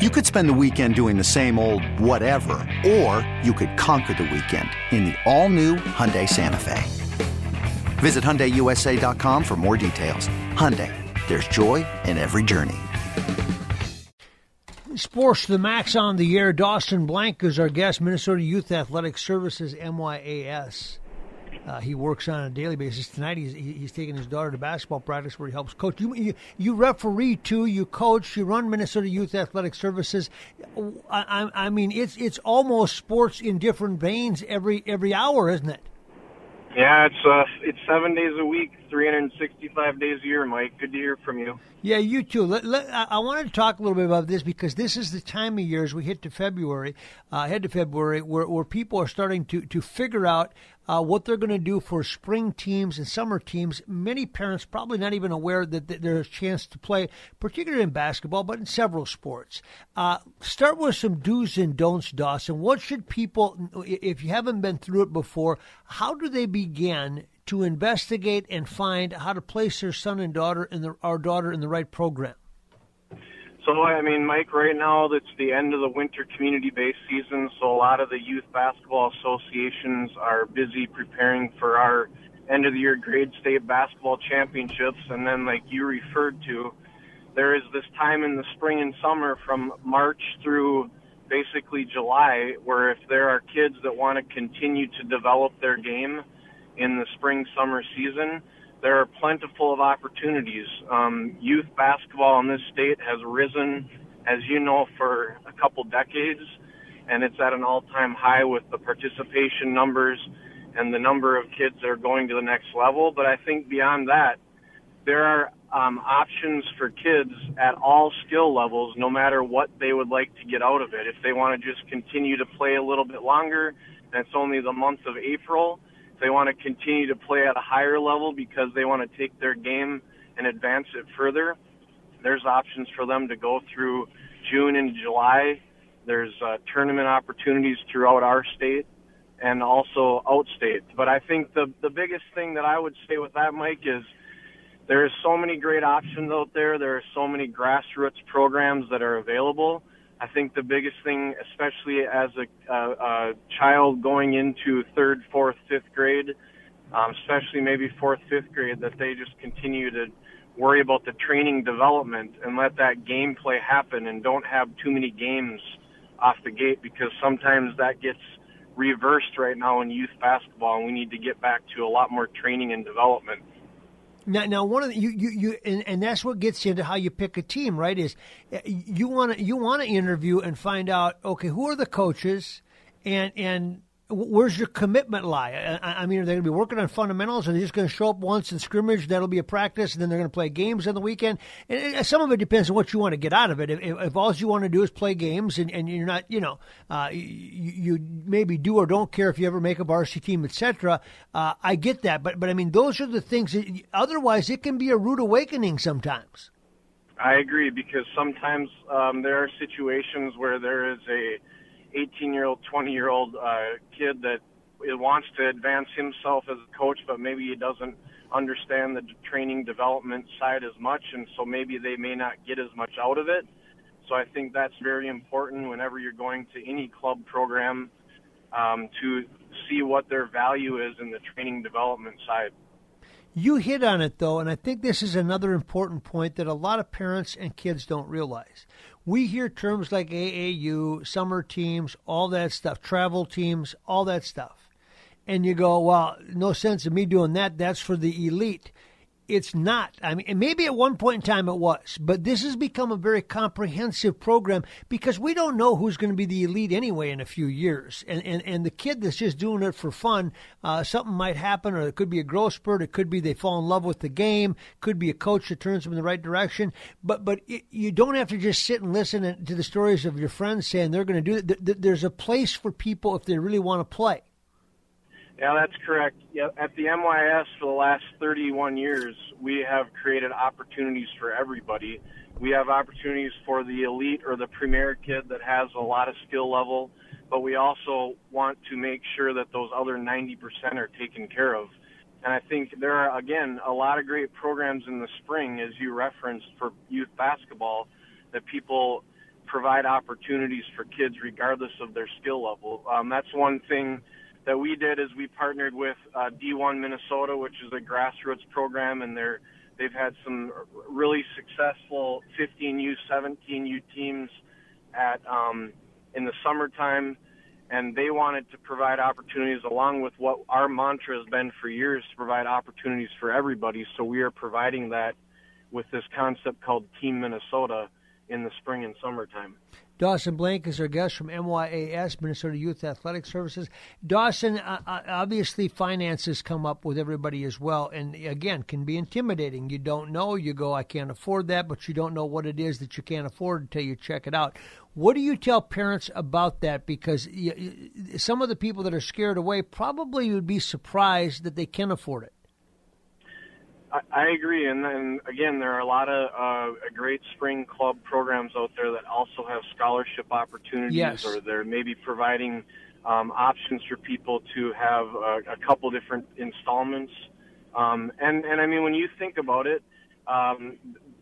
You could spend the weekend doing the same old whatever, or you could conquer the weekend in the all-new Hyundai Santa Fe. Visit HyundaiUSA.com for more details. Hyundai, there's joy in every journey. Sports the max on the air. Dawson Blank is our guest, Minnesota Youth Athletic Services, MYAS. Uh, he works on a daily basis. Tonight, he's he's taking his daughter to basketball practice where he helps coach. You you, you referee too. You coach. You run Minnesota Youth Athletic Services. I, I, I mean, it's it's almost sports in different veins every every hour, isn't it? Yeah, it's uh, it's seven days a week, 365 days a year, Mike. Good to hear from you. Yeah, you too. Let, let, I wanted to talk a little bit about this because this is the time of year as we hit to February, uh, head to February, where, where people are starting to, to figure out uh, what they're going to do for spring teams and summer teams. Many parents probably not even aware that, that there's a chance to play, particularly in basketball, but in several sports. Uh, start with some do's and don'ts, Dawson. What should people, if you haven't been through it before, how do they begin to investigate and find how to place their son and daughter in the, our daughter in the right program? So, I mean, Mike, right now it's the end of the winter community based season, so a lot of the youth basketball associations are busy preparing for our end of the year grade state basketball championships. And then, like you referred to, there is this time in the spring and summer from March through basically July where if there are kids that want to continue to develop their game in the spring summer season, there are plentiful of opportunities. Um, youth basketball in this state has risen, as you know, for a couple decades, and it's at an all-time high with the participation numbers and the number of kids that are going to the next level. But I think beyond that, there are um, options for kids at all skill levels, no matter what they would like to get out of it. If they want to just continue to play a little bit longer, and it's only the month of April they want to continue to play at a higher level because they want to take their game and advance it further, there's options for them to go through June and July. There's uh, tournament opportunities throughout our state and also outstate. But I think the the biggest thing that I would say with that, Mike, is there's so many great options out there. There are so many grassroots programs that are available. I think the biggest thing, especially as a, a, a child going into third, fourth, fifth grade, um, especially maybe fourth, fifth grade, that they just continue to worry about the training development and let that gameplay happen and don't have too many games off the gate because sometimes that gets reversed right now in youth basketball and we need to get back to a lot more training and development. Now, now one of the, you you you and, and that's what gets you into how you pick a team, right? Is uh, you want to you want to interview and find out okay who are the coaches and and where's your commitment lie? I, I mean, are they going to be working on fundamentals? Are they just going to show up once in scrimmage? That'll be a practice, and then they're going to play games on the weekend. And some of it depends on what you want to get out of it. If, if all you want to do is play games, and, and you're not, you know, uh, you, you, maybe do or don't care if you ever make a varsity team, etc. Uh, I get that, but but I mean, those are the things. That, otherwise, it can be a rude awakening sometimes. I agree because sometimes um, there are situations where there is a 18 year old, 20 year old uh, kid that wants to advance himself as a coach, but maybe he doesn't understand the training development side as much, and so maybe they may not get as much out of it. So I think that's very important whenever you're going to any club program um, to see what their value is in the training development side. You hit on it though, and I think this is another important point that a lot of parents and kids don't realize we hear terms like AAU, summer teams, all that stuff, travel teams, all that stuff. And you go, well, no sense of me doing that. That's for the elite. It's not. I mean, maybe at one point in time it was, but this has become a very comprehensive program because we don't know who's going to be the elite anyway in a few years. And and, and the kid that's just doing it for fun, uh, something might happen, or it could be a growth spurt. It could be they fall in love with the game. Could be a coach that turns them in the right direction. But but it, you don't have to just sit and listen to the stories of your friends saying they're going to do it. There's a place for people if they really want to play. Yeah, that's correct. Yeah, at the MYS for the last 31 years, we have created opportunities for everybody. We have opportunities for the elite or the premier kid that has a lot of skill level, but we also want to make sure that those other 90% are taken care of. And I think there are, again, a lot of great programs in the spring, as you referenced, for youth basketball that people provide opportunities for kids regardless of their skill level. Um, that's one thing that we did is we partnered with uh, D1 Minnesota, which is a grassroots program, and they're they've had some really successful 15U, 17U teams at um, in the summertime, and they wanted to provide opportunities along with what our mantra has been for years to provide opportunities for everybody. So we are providing that with this concept called Team Minnesota in the spring and summertime. Dawson Blank is our guest from MYAS, Minnesota Youth Athletic Services. Dawson, uh, uh, obviously, finances come up with everybody as well, and again, can be intimidating. You don't know, you go, I can't afford that, but you don't know what it is that you can't afford until you check it out. What do you tell parents about that? Because you, some of the people that are scared away probably would be surprised that they can afford it. I, I agree, and then again, there are a lot of uh, great spring club programs out there that also have scholarship opportunities, yes. or they're maybe providing um, options for people to have a, a couple different installments. Um, and and I mean, when you think about it, um,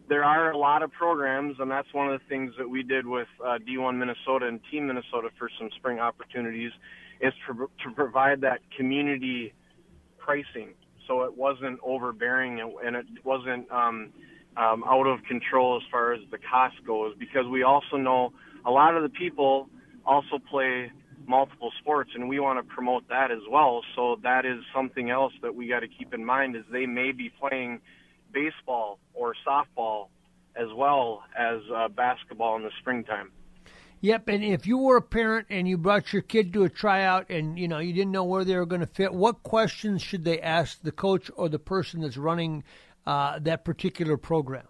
there are a lot of programs, and that's one of the things that we did with uh, D1 Minnesota and Team Minnesota for some spring opportunities, is to, to provide that community pricing so it wasn't overbearing and it wasn't um, um, out of control as far as the cost goes. Because we also know a lot of the people also play multiple sports, and we want to promote that as well. So that is something else that we got to keep in mind is they may be playing baseball or softball as well as uh, basketball in the springtime. Yep, and if you were a parent and you brought your kid to a tryout and you know you didn't know where they were going to fit, what questions should they ask the coach or the person that's running uh, that particular program?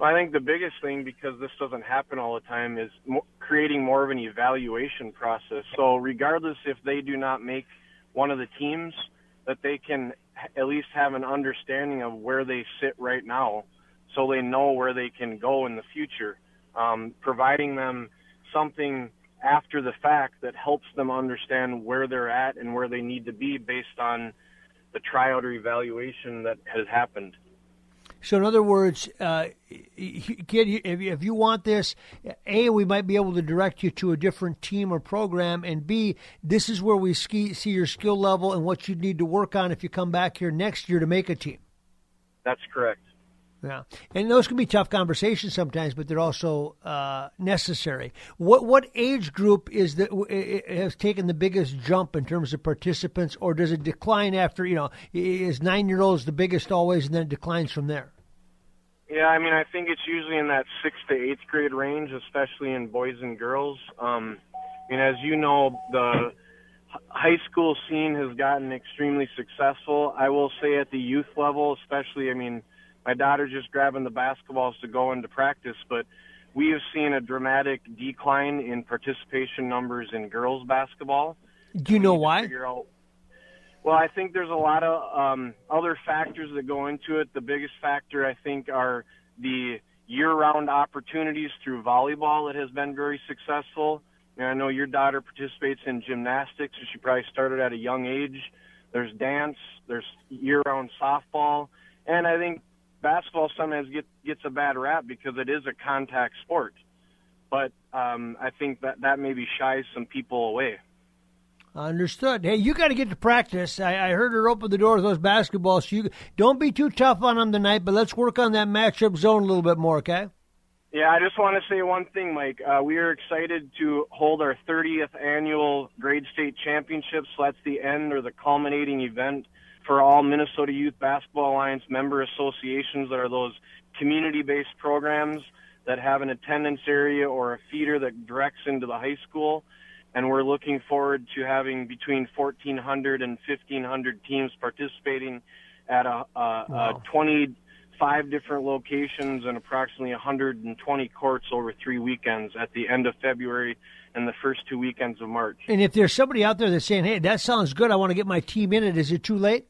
I think the biggest thing, because this doesn't happen all the time, is creating more of an evaluation process. So, regardless if they do not make one of the teams, that they can at least have an understanding of where they sit right now, so they know where they can go in the future um, providing them something after the fact that helps them understand where they're at and where they need to be based on the tryout or evaluation that has happened. So, in other words, uh, kid, if you want this, A, we might be able to direct you to a different team or program, and B, this is where we ski, see your skill level and what you need to work on if you come back here next year to make a team. That's correct. Yeah, and those can be tough conversations sometimes, but they're also uh, necessary. What what age group is that has taken the biggest jump in terms of participants, or does it decline after you know is nine year olds the biggest always, and then it declines from there? Yeah, I mean, I think it's usually in that sixth to eighth grade range, especially in boys and girls. Um, and as you know, the high school scene has gotten extremely successful. I will say at the youth level, especially, I mean my daughter's just grabbing the basketballs to go into practice, but we have seen a dramatic decline in participation numbers in girls basketball. Do you know why? Out, well, I think there's a lot of um, other factors that go into it. The biggest factor, I think, are the year-round opportunities through volleyball that has been very successful. And I know your daughter participates in gymnastics, so she probably started at a young age. There's dance, there's year-round softball, and I think basketball sometimes get, gets a bad rap because it is a contact sport. But um, I think that that maybe shies some people away. Understood. Hey, you got to get to practice. I, I, heard her open the door with those basketballs. So you don't be too tough on them tonight, but let's work on that matchup zone a little bit more, okay? Yeah, I just want to say one thing, Mike. Uh, we are excited to hold our 30th annual Grade State Championships. So that's the end or the culminating event for all Minnesota Youth Basketball Alliance member associations that are those community-based programs that have an attendance area or a feeder that directs into the high school. And we're looking forward to having between 1,400 and 1,500 teams participating at a, a, Wow. a 25 different locations and approximately 120 courts over three weekends at the end of February and the first two weekends of March. And if there's somebody out there that's saying, "Hey, that sounds good. I want to get my team in it, is it too late?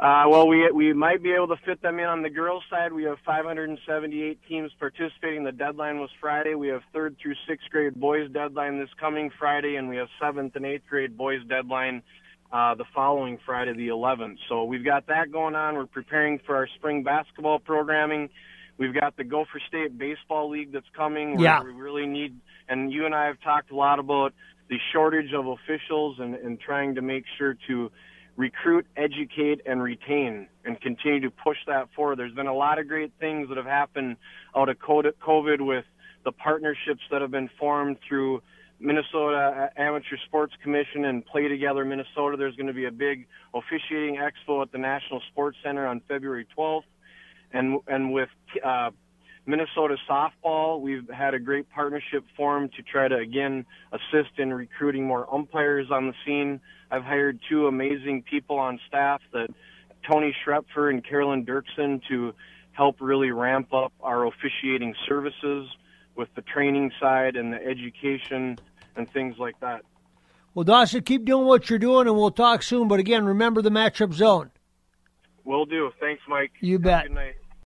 Uh, well, we we might be able to fit them in on the girls' side. We have 578 teams participating. The deadline was Friday. We have third through sixth grade boys deadline this coming Friday, and we have seventh and eighth grade boys deadline uh, the following Friday, the 11th. So we've got that going on. We're preparing for our spring basketball programming. We've got the Gopher State Baseball League that's coming. Yeah. We really need, and you and I have talked a lot about the shortage of officials and, and trying to make sure to recruit, educate, and retain, and continue to push that forward. There's been a lot of great things that have happened out of COVID with the partnerships that have been formed through Minnesota Amateur Sports Commission and Play Together Minnesota. There's going to be a big officiating expo at the National Sports Center on February 12th, and and with uh, Minnesota softball, we've had a great partnership formed to try to again assist in recruiting more umpires on the scene. I've hired two amazing people on staff that Tony Schrepfer and Carolyn Dirksen to help really ramp up our officiating services with the training side and the education and things like that. Well, Dawson, keep doing what you're doing, and we'll talk soon. But again, remember the matchup zone. Will do. Thanks, Mike. You Have bet.